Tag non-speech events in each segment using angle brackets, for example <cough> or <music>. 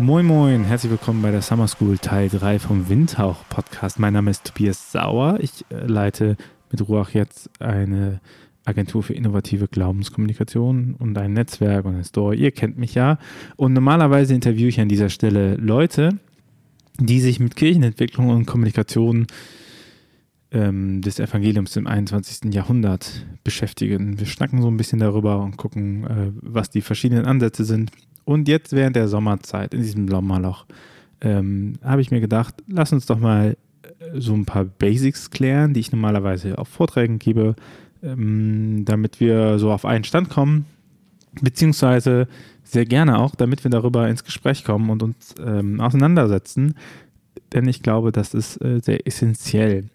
Moin Moin, herzlich willkommen bei der Summer School Teil 3 vom Windhauch Podcast. Mein Name ist Tobias Sauer. Ich äh, leite mit Ruach jetzt eine Agentur für innovative Glaubenskommunikation und ein Netzwerk und ein Store. Ihr kennt mich ja. Und normalerweise interviewe ich an dieser Stelle Leute, die sich mit Kirchenentwicklung und Kommunikation ähm, des Evangeliums im 21. Jahrhundert beschäftigen. Wir schnacken so ein bisschen darüber und gucken, äh, was die verschiedenen Ansätze sind. Und jetzt während der Sommerzeit, in diesem Sommerloch, ähm, habe ich mir gedacht, lass uns doch mal äh, so ein paar Basics klären, die ich normalerweise auf Vorträgen gebe, ähm, damit wir so auf einen Stand kommen, beziehungsweise sehr gerne auch, damit wir darüber ins Gespräch kommen und uns ähm, auseinandersetzen, denn ich glaube, das ist äh, sehr essentiell.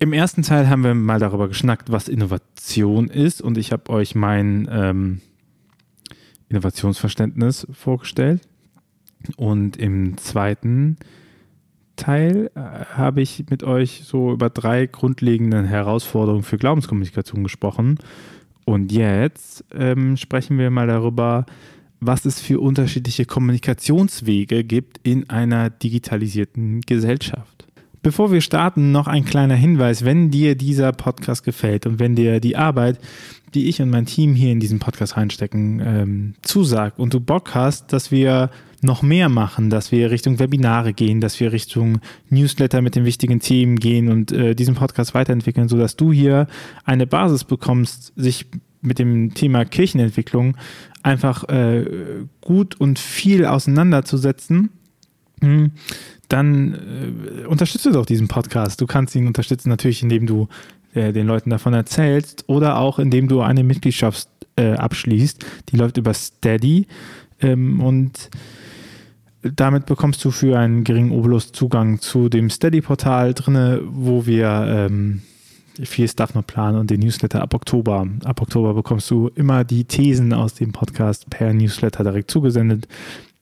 Im ersten Teil haben wir mal darüber geschnackt, was Innovation ist und ich habe euch mein ähm, Innovationsverständnis vorgestellt. Und im zweiten Teil äh, habe ich mit euch so über drei grundlegende Herausforderungen für Glaubenskommunikation gesprochen. Und jetzt ähm, sprechen wir mal darüber, was es für unterschiedliche Kommunikationswege gibt in einer digitalisierten Gesellschaft. Bevor wir starten, noch ein kleiner Hinweis. Wenn dir dieser Podcast gefällt und wenn dir die Arbeit, die ich und mein Team hier in diesem Podcast reinstecken, ähm, zusagt und du Bock hast, dass wir noch mehr machen, dass wir Richtung Webinare gehen, dass wir Richtung Newsletter mit den wichtigen Themen gehen und äh, diesen Podcast weiterentwickeln, sodass du hier eine Basis bekommst, sich mit dem Thema Kirchenentwicklung einfach äh, gut und viel auseinanderzusetzen. Hm dann äh, unterstütze doch diesen Podcast. Du kannst ihn unterstützen natürlich, indem du äh, den Leuten davon erzählst oder auch indem du eine Mitgliedschaft äh, abschließt. Die läuft über Steady ähm, und damit bekommst du für einen geringen Obolus Zugang zu dem Steady-Portal drinne, wo wir ähm, viel Stuff noch planen und den Newsletter ab Oktober. Ab Oktober bekommst du immer die Thesen aus dem Podcast per Newsletter direkt zugesendet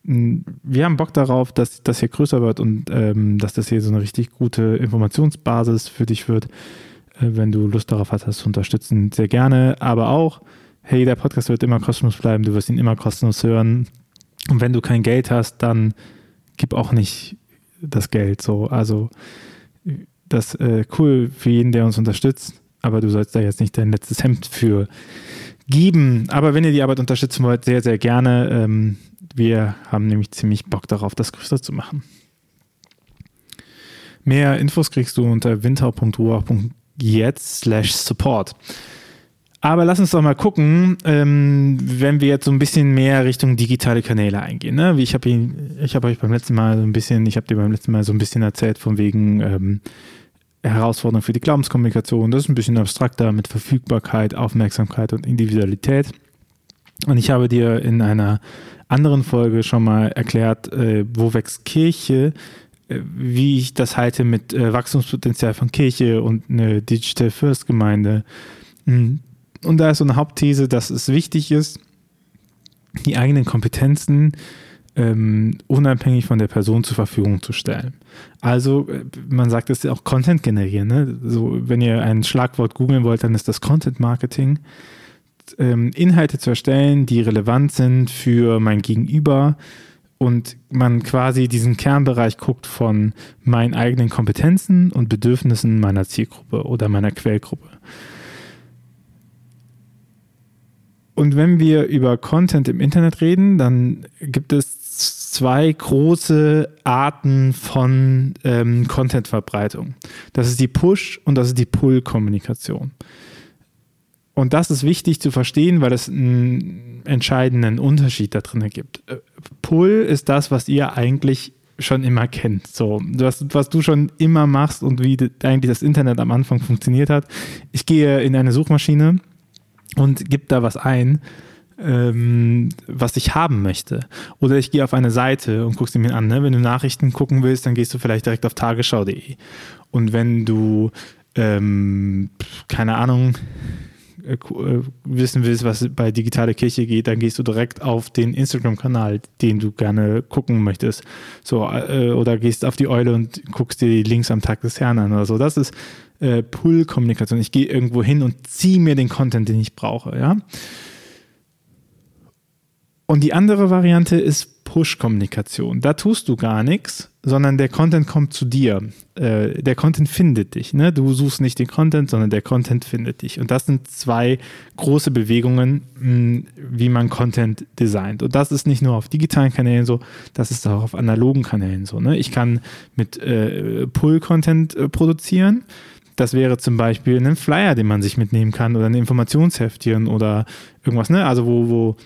wir haben Bock darauf, dass das hier größer wird und ähm, dass das hier so eine richtig gute Informationsbasis für dich wird. Äh, wenn du Lust darauf hast, das zu unterstützen, sehr gerne. Aber auch, hey, der Podcast wird immer kostenlos bleiben, du wirst ihn immer kostenlos hören. Und wenn du kein Geld hast, dann gib auch nicht das Geld so. Also das ist äh, cool für jeden, der uns unterstützt, aber du sollst da jetzt nicht dein letztes Hemd für geben. Aber wenn ihr die Arbeit unterstützen wollt, sehr, sehr gerne. Ähm, wir haben nämlich ziemlich Bock darauf, das größer zu machen. Mehr Infos kriegst du unter winter.ruach.jetzt support. Aber lass uns doch mal gucken, ähm, wenn wir jetzt so ein bisschen mehr Richtung digitale Kanäle eingehen. Ne? Wie ich habe habe euch beim letzten Mal so ein bisschen, ich habe dir beim letzten Mal so ein bisschen erzählt von wegen ähm, Herausforderungen für die Glaubenskommunikation. Das ist ein bisschen abstrakter mit Verfügbarkeit, Aufmerksamkeit und Individualität. Und ich habe dir in einer anderen Folge schon mal erklärt, äh, wo wächst Kirche, äh, wie ich das halte mit äh, Wachstumspotenzial von Kirche und eine Digital First Gemeinde. Mhm. Und da ist so eine Hauptthese, dass es wichtig ist, die eigenen Kompetenzen ähm, unabhängig von der Person zur Verfügung zu stellen. Also, äh, man sagt es ja auch Content generieren. Ne? So, wenn ihr ein Schlagwort googeln wollt, dann ist das Content Marketing ähm, Inhalte zu erstellen, die relevant sind für mein Gegenüber und man quasi diesen Kernbereich guckt von meinen eigenen Kompetenzen und Bedürfnissen meiner Zielgruppe oder meiner Quellgruppe. Und wenn wir über Content im Internet reden, dann gibt es zwei große Arten von ähm, Content-Verbreitung. Das ist die Push- und das ist die Pull-Kommunikation. Und das ist wichtig zu verstehen, weil es einen entscheidenden Unterschied da drin gibt. Äh, Pull ist das, was ihr eigentlich schon immer kennt. So, was, was du schon immer machst und wie eigentlich das Internet am Anfang funktioniert hat. Ich gehe in eine Suchmaschine und gebe da was ein, ähm, was ich haben möchte. Oder ich gehe auf eine Seite und gucke sie mir an. Ne? Wenn du Nachrichten gucken willst, dann gehst du vielleicht direkt auf tagesschau.de. Und wenn du, ähm, keine Ahnung, äh, äh, wissen willst, was bei digitale Kirche geht, dann gehst du direkt auf den Instagram-Kanal, den du gerne gucken möchtest. So, äh, oder gehst auf die Eule und guckst dir die Links am Tag des Herrn an oder so. Das ist äh, Pull-Kommunikation. Ich gehe irgendwo hin und ziehe mir den Content, den ich brauche, ja. Und die andere Variante ist Push-Kommunikation. Da tust du gar nichts, sondern der Content kommt zu dir. Äh, der Content findet dich. Ne? Du suchst nicht den Content, sondern der Content findet dich. Und das sind zwei große Bewegungen, mh, wie man Content designt. Und das ist nicht nur auf digitalen Kanälen so, das ist auch auf analogen Kanälen so. Ne? Ich kann mit äh, Pull-Content äh, produzieren. Das wäre zum Beispiel ein Flyer, den man sich mitnehmen kann oder ein Informationsheftchen oder irgendwas, ne? Also wo, wo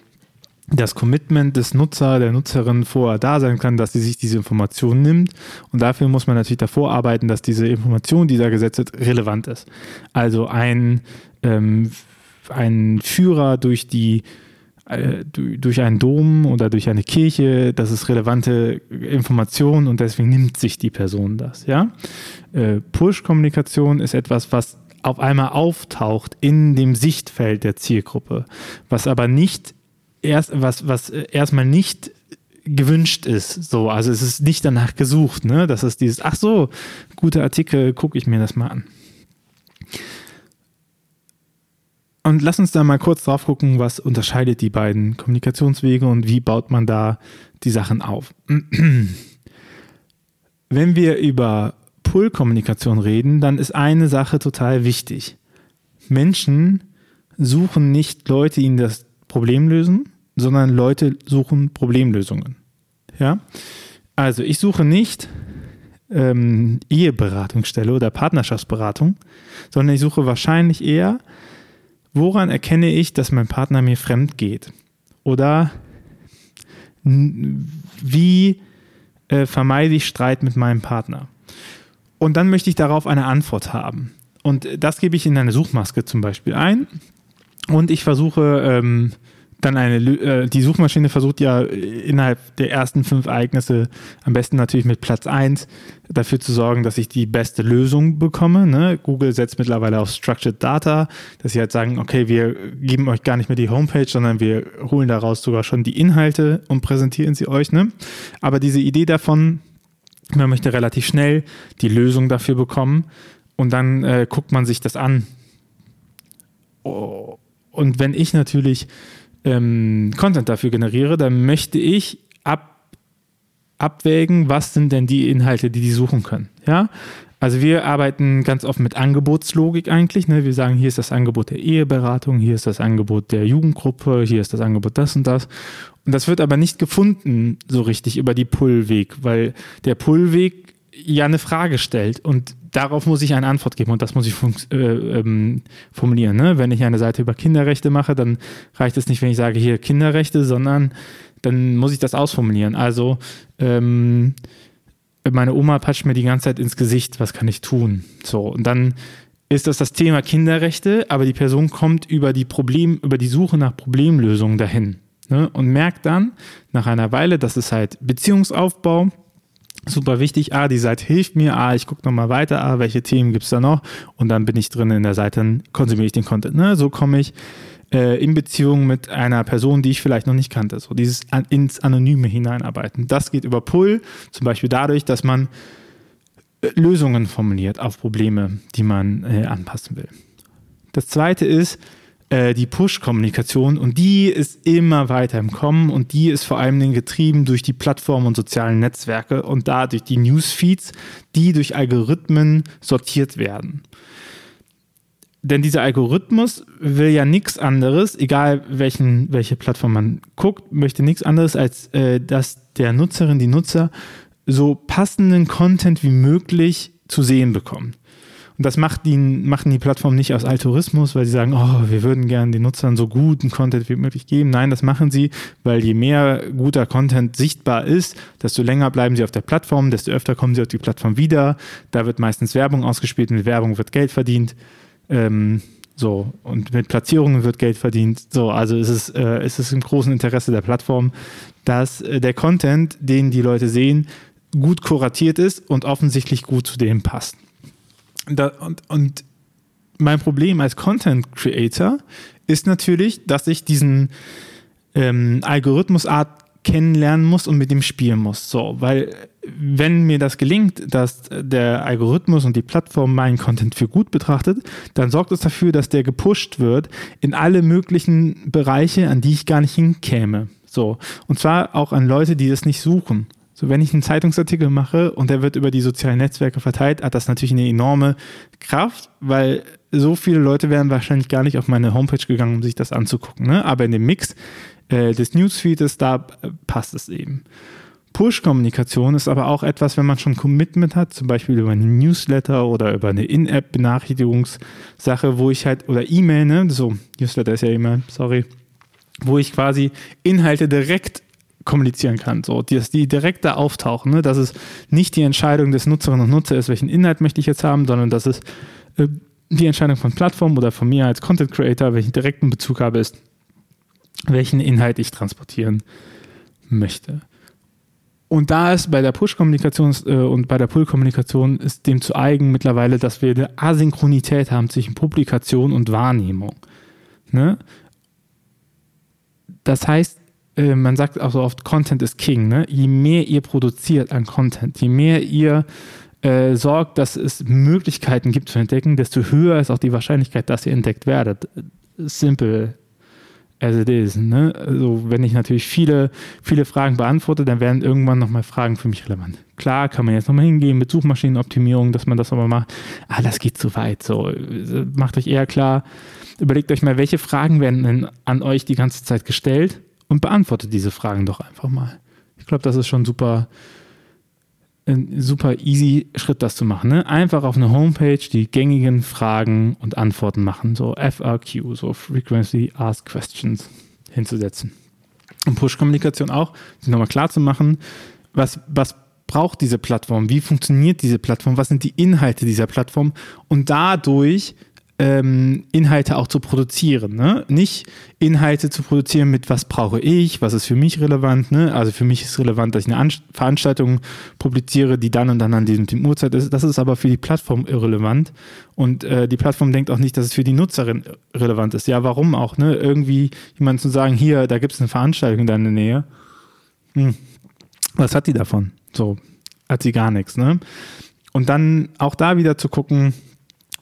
das Commitment des Nutzer, der Nutzerin vorher da sein kann, dass sie sich diese Information nimmt. Und dafür muss man natürlich davor arbeiten, dass diese Information, die da gesetzt wird, relevant ist. Also ein, ähm, ein Führer durch die äh, durch einen Dom oder durch eine Kirche, das ist relevante Information und deswegen nimmt sich die Person das. Ja? Äh, Push-Kommunikation ist etwas, was auf einmal auftaucht in dem Sichtfeld der Zielgruppe, was aber nicht erst, was, was erstmal nicht gewünscht ist. So, also es ist nicht danach gesucht, ne? Das ist dieses, ach so, guter Artikel, gucke ich mir das mal an. Und lass uns da mal kurz drauf gucken, was unterscheidet die beiden Kommunikationswege und wie baut man da die Sachen auf. <clears throat> Wenn wir über Pull-Kommunikation reden, dann ist eine Sache total wichtig. Menschen suchen nicht Leute, die ihnen das Problem lösen, sondern Leute suchen Problemlösungen. Ja? Also ich suche nicht ähm, Eheberatungsstelle oder Partnerschaftsberatung, sondern ich suche wahrscheinlich eher, woran erkenne ich, dass mein Partner mir fremd geht? Oder wie äh, vermeide ich Streit mit meinem Partner? Und dann möchte ich darauf eine Antwort haben. Und das gebe ich in eine Suchmaske zum Beispiel ein. Und ich versuche ähm, dann eine, äh, die Suchmaschine versucht ja innerhalb der ersten fünf Ereignisse, am besten natürlich mit Platz 1, dafür zu sorgen, dass ich die beste Lösung bekomme. Ne? Google setzt mittlerweile auf Structured Data, dass sie halt sagen, okay, wir geben euch gar nicht mehr die Homepage, sondern wir holen daraus sogar schon die Inhalte und präsentieren sie euch. Ne? Aber diese Idee davon, man möchte relativ schnell die Lösung dafür bekommen und dann äh, guckt man sich das an. Oh. Und wenn ich natürlich ähm, Content dafür generiere, dann möchte ich ab, abwägen, was sind denn die Inhalte, die die suchen können. Ja, also wir arbeiten ganz oft mit Angebotslogik eigentlich. Ne? Wir sagen, hier ist das Angebot der Eheberatung, hier ist das Angebot der Jugendgruppe, hier ist das Angebot das und das. Und das wird aber nicht gefunden so richtig über die Pullweg, weil der Pullweg ja eine Frage stellt und darauf muss ich eine Antwort geben und das muss ich äh, ähm, formulieren. Ne? Wenn ich eine Seite über Kinderrechte mache, dann reicht es nicht, wenn ich sage hier Kinderrechte, sondern dann muss ich das ausformulieren. Also ähm, meine Oma patscht mir die ganze Zeit ins Gesicht, was kann ich tun? So, und dann ist das das Thema Kinderrechte, aber die Person kommt über die Problem, über die Suche nach Problemlösungen dahin ne? und merkt dann nach einer Weile, dass es halt Beziehungsaufbau, super wichtig. Ah, die Seite hilft mir. Ah, ich gucke nochmal weiter. Ah, welche Themen gibt es da noch? Und dann bin ich drin in der Seite, dann konsumiere ich den Content. Ne? So komme ich äh, in Beziehung mit einer Person, die ich vielleicht noch nicht kannte. So dieses an, ins Anonyme hineinarbeiten. Das geht über Pull, zum Beispiel dadurch, dass man äh, Lösungen formuliert auf Probleme, die man äh, anpassen will. Das zweite ist, äh, die Push-Kommunikation und die ist immer weiter im Kommen und die ist vor allem getrieben durch die Plattformen und sozialen Netzwerke und dadurch die Newsfeeds, die durch Algorithmen sortiert werden. Denn dieser Algorithmus will ja nichts anderes, egal welchen, welche Plattform man guckt, möchte nichts anderes, als äh, dass der Nutzerin, die Nutzer so passenden Content wie möglich zu sehen bekommen. Und das macht die, machen die Plattformen nicht aus Altruismus, weil sie sagen, oh, wir würden gerne den Nutzern so guten Content wie möglich geben. Nein, das machen sie, weil je mehr guter Content sichtbar ist, desto länger bleiben sie auf der Plattform, desto öfter kommen sie auf die Plattform wieder. Da wird meistens Werbung ausgespielt, mit Werbung wird Geld verdient. Ähm, so, und mit Platzierungen wird Geld verdient. So, also ist es, äh, ist es im großen Interesse der Plattform, dass äh, der Content, den die Leute sehen, gut kuratiert ist und offensichtlich gut zu denen passt. Da, und, und mein Problem als Content Creator ist natürlich, dass ich diesen ähm, Algorithmusart kennenlernen muss und mit dem spielen muss. So, weil wenn mir das gelingt, dass der Algorithmus und die Plattform meinen Content für gut betrachtet, dann sorgt es dafür, dass der gepusht wird in alle möglichen Bereiche, an die ich gar nicht hinkäme. So. Und zwar auch an Leute, die das nicht suchen. So, wenn ich einen Zeitungsartikel mache und der wird über die sozialen Netzwerke verteilt, hat das natürlich eine enorme Kraft, weil so viele Leute wären wahrscheinlich gar nicht auf meine Homepage gegangen, um sich das anzugucken. Ne? Aber in dem Mix äh, des Newsfeeds, da äh, passt es eben. Push-Kommunikation ist aber auch etwas, wenn man schon Commitment hat, zum Beispiel über einen Newsletter oder über eine In-App-Benachrichtigungssache, wo ich halt, oder E-Mail, ne, so, Newsletter ist ja E-Mail, sorry, wo ich quasi Inhalte direkt kommunizieren kann, so, dass die direkt da auftauchen, ne? dass es nicht die Entscheidung des Nutzerinnen und Nutzer ist, welchen Inhalt möchte ich jetzt haben, sondern dass es äh, die Entscheidung von Plattform oder von mir als Content Creator, welchen direkten Bezug habe, ist, welchen Inhalt ich transportieren möchte. Und da ist bei der Push-Kommunikation äh, und bei der Pull-Kommunikation ist dem zu eigen mittlerweile, dass wir eine Asynchronität haben zwischen Publikation und Wahrnehmung. Ne? Das heißt, äh, man sagt auch so oft, Content ist King. Ne? Je mehr ihr produziert an Content, je mehr ihr äh, sorgt, dass es Möglichkeiten gibt zu entdecken, desto höher ist auch die Wahrscheinlichkeit, dass ihr entdeckt werdet. Simple as it is. Ne? Also wenn ich natürlich viele, viele Fragen beantworte, dann werden irgendwann nochmal Fragen für mich relevant. Klar kann man jetzt nochmal hingehen mit Suchmaschinenoptimierung, dass man das nochmal macht. Ah, das geht zu weit. So, macht euch eher klar, überlegt euch mal, welche Fragen werden denn an euch die ganze Zeit gestellt und beantwortet diese Fragen doch einfach mal. Ich glaube, das ist schon super, ein super easy Schritt, das zu machen. Ne? Einfach auf eine Homepage die gängigen Fragen und Antworten machen, so FAQ, so Frequently Asked Questions hinzusetzen. Und Push-Kommunikation auch, sich nochmal klar zu machen, was, was braucht diese Plattform, wie funktioniert diese Plattform, was sind die Inhalte dieser Plattform und dadurch ähm, Inhalte auch zu produzieren. Ne? Nicht Inhalte zu produzieren mit, was brauche ich, was ist für mich relevant. Ne? Also für mich ist relevant, dass ich eine An Veranstaltung publiziere, die dann und dann an diesem Team Uhrzeit ist. Das ist aber für die Plattform irrelevant. Und äh, die Plattform denkt auch nicht, dass es für die Nutzerin relevant ist. Ja, warum auch? Ne? Irgendwie jemand zu sagen, hier, da gibt es eine Veranstaltung in deiner Nähe. Hm. Was hat die davon? So, hat sie gar nichts. Ne? Und dann auch da wieder zu gucken,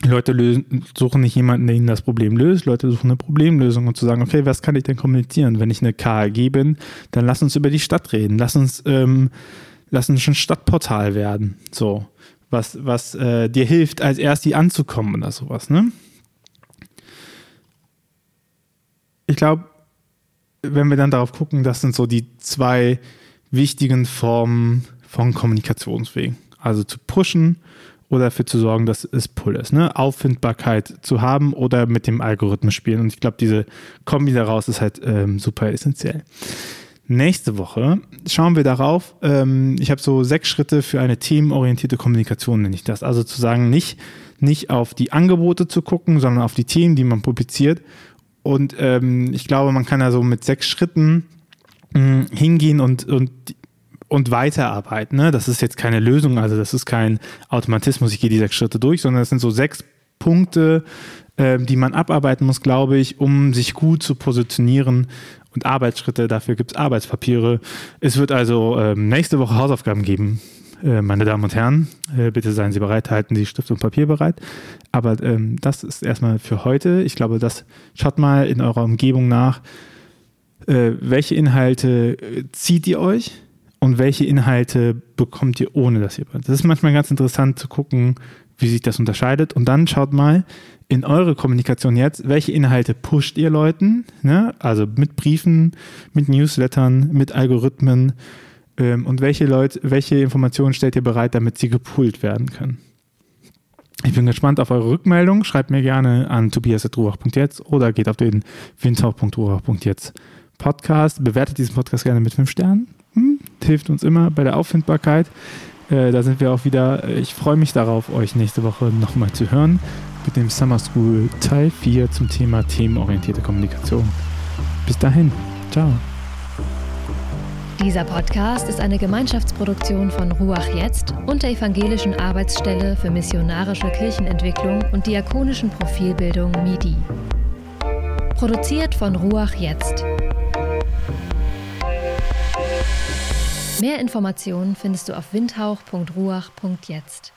Leute lösen, suchen nicht jemanden, der ihnen das Problem löst. Leute suchen eine Problemlösung und zu sagen, okay, was kann ich denn kommunizieren? Wenn ich eine KAG bin, dann lass uns über die Stadt reden. Lass uns, ähm, lass uns ein Stadtportal werden. So, was, was äh, dir hilft, als erst die anzukommen oder sowas, ne? Ich glaube, wenn wir dann darauf gucken, das sind so die zwei wichtigen Formen von Kommunikationswegen. Also zu pushen oder dafür zu sorgen, dass es Pull ist. Ne? Auffindbarkeit zu haben oder mit dem Algorithmus spielen. Und ich glaube, diese Kombi daraus ist halt ähm, super essentiell. Nächste Woche schauen wir darauf. Ähm, ich habe so sechs Schritte für eine themenorientierte Kommunikation, nenne ich das. Also zu sagen, nicht, nicht auf die Angebote zu gucken, sondern auf die Themen, die man publiziert. Und ähm, ich glaube, man kann da so mit sechs Schritten mh, hm, hingehen und, und und weiterarbeiten. Ne? Das ist jetzt keine Lösung, also das ist kein Automatismus, ich gehe die sechs Schritte durch, sondern es sind so sechs Punkte, äh, die man abarbeiten muss, glaube ich, um sich gut zu positionieren und Arbeitsschritte, dafür gibt es Arbeitspapiere. Es wird also äh, nächste Woche Hausaufgaben geben, äh, meine Damen und Herren. Äh, bitte seien Sie bereit, halten Sie Stift und Papier bereit. Aber ähm, das ist erstmal für heute. Ich glaube, das schaut mal in eurer Umgebung nach. Äh, welche Inhalte zieht ihr euch? Und welche Inhalte bekommt ihr ohne dass ihr. Das ist manchmal ganz interessant zu gucken, wie sich das unterscheidet. Und dann schaut mal in eure Kommunikation jetzt, welche Inhalte pusht ihr Leuten, ne? also mit Briefen, mit Newslettern, mit Algorithmen ähm, und welche Leute, welche Informationen stellt ihr bereit, damit sie gepult werden können. Ich bin gespannt auf eure Rückmeldung. Schreibt mir gerne an tobias.ruach.jetzt oder geht auf den windhauch.ruach.jetzt Podcast. Bewertet diesen Podcast gerne mit fünf Sternen hilft uns immer bei der Auffindbarkeit. Äh, da sind wir auch wieder. Ich freue mich darauf, euch nächste Woche nochmal zu hören mit dem Summer School Teil 4 zum Thema themenorientierte Kommunikation. Bis dahin, ciao. Dieser Podcast ist eine Gemeinschaftsproduktion von Ruach Jetzt und der Evangelischen Arbeitsstelle für missionarische Kirchenentwicklung und diakonischen Profilbildung MIDI. Produziert von Ruach Jetzt. Mehr Informationen findest du auf windhauch.ruach.jetzt.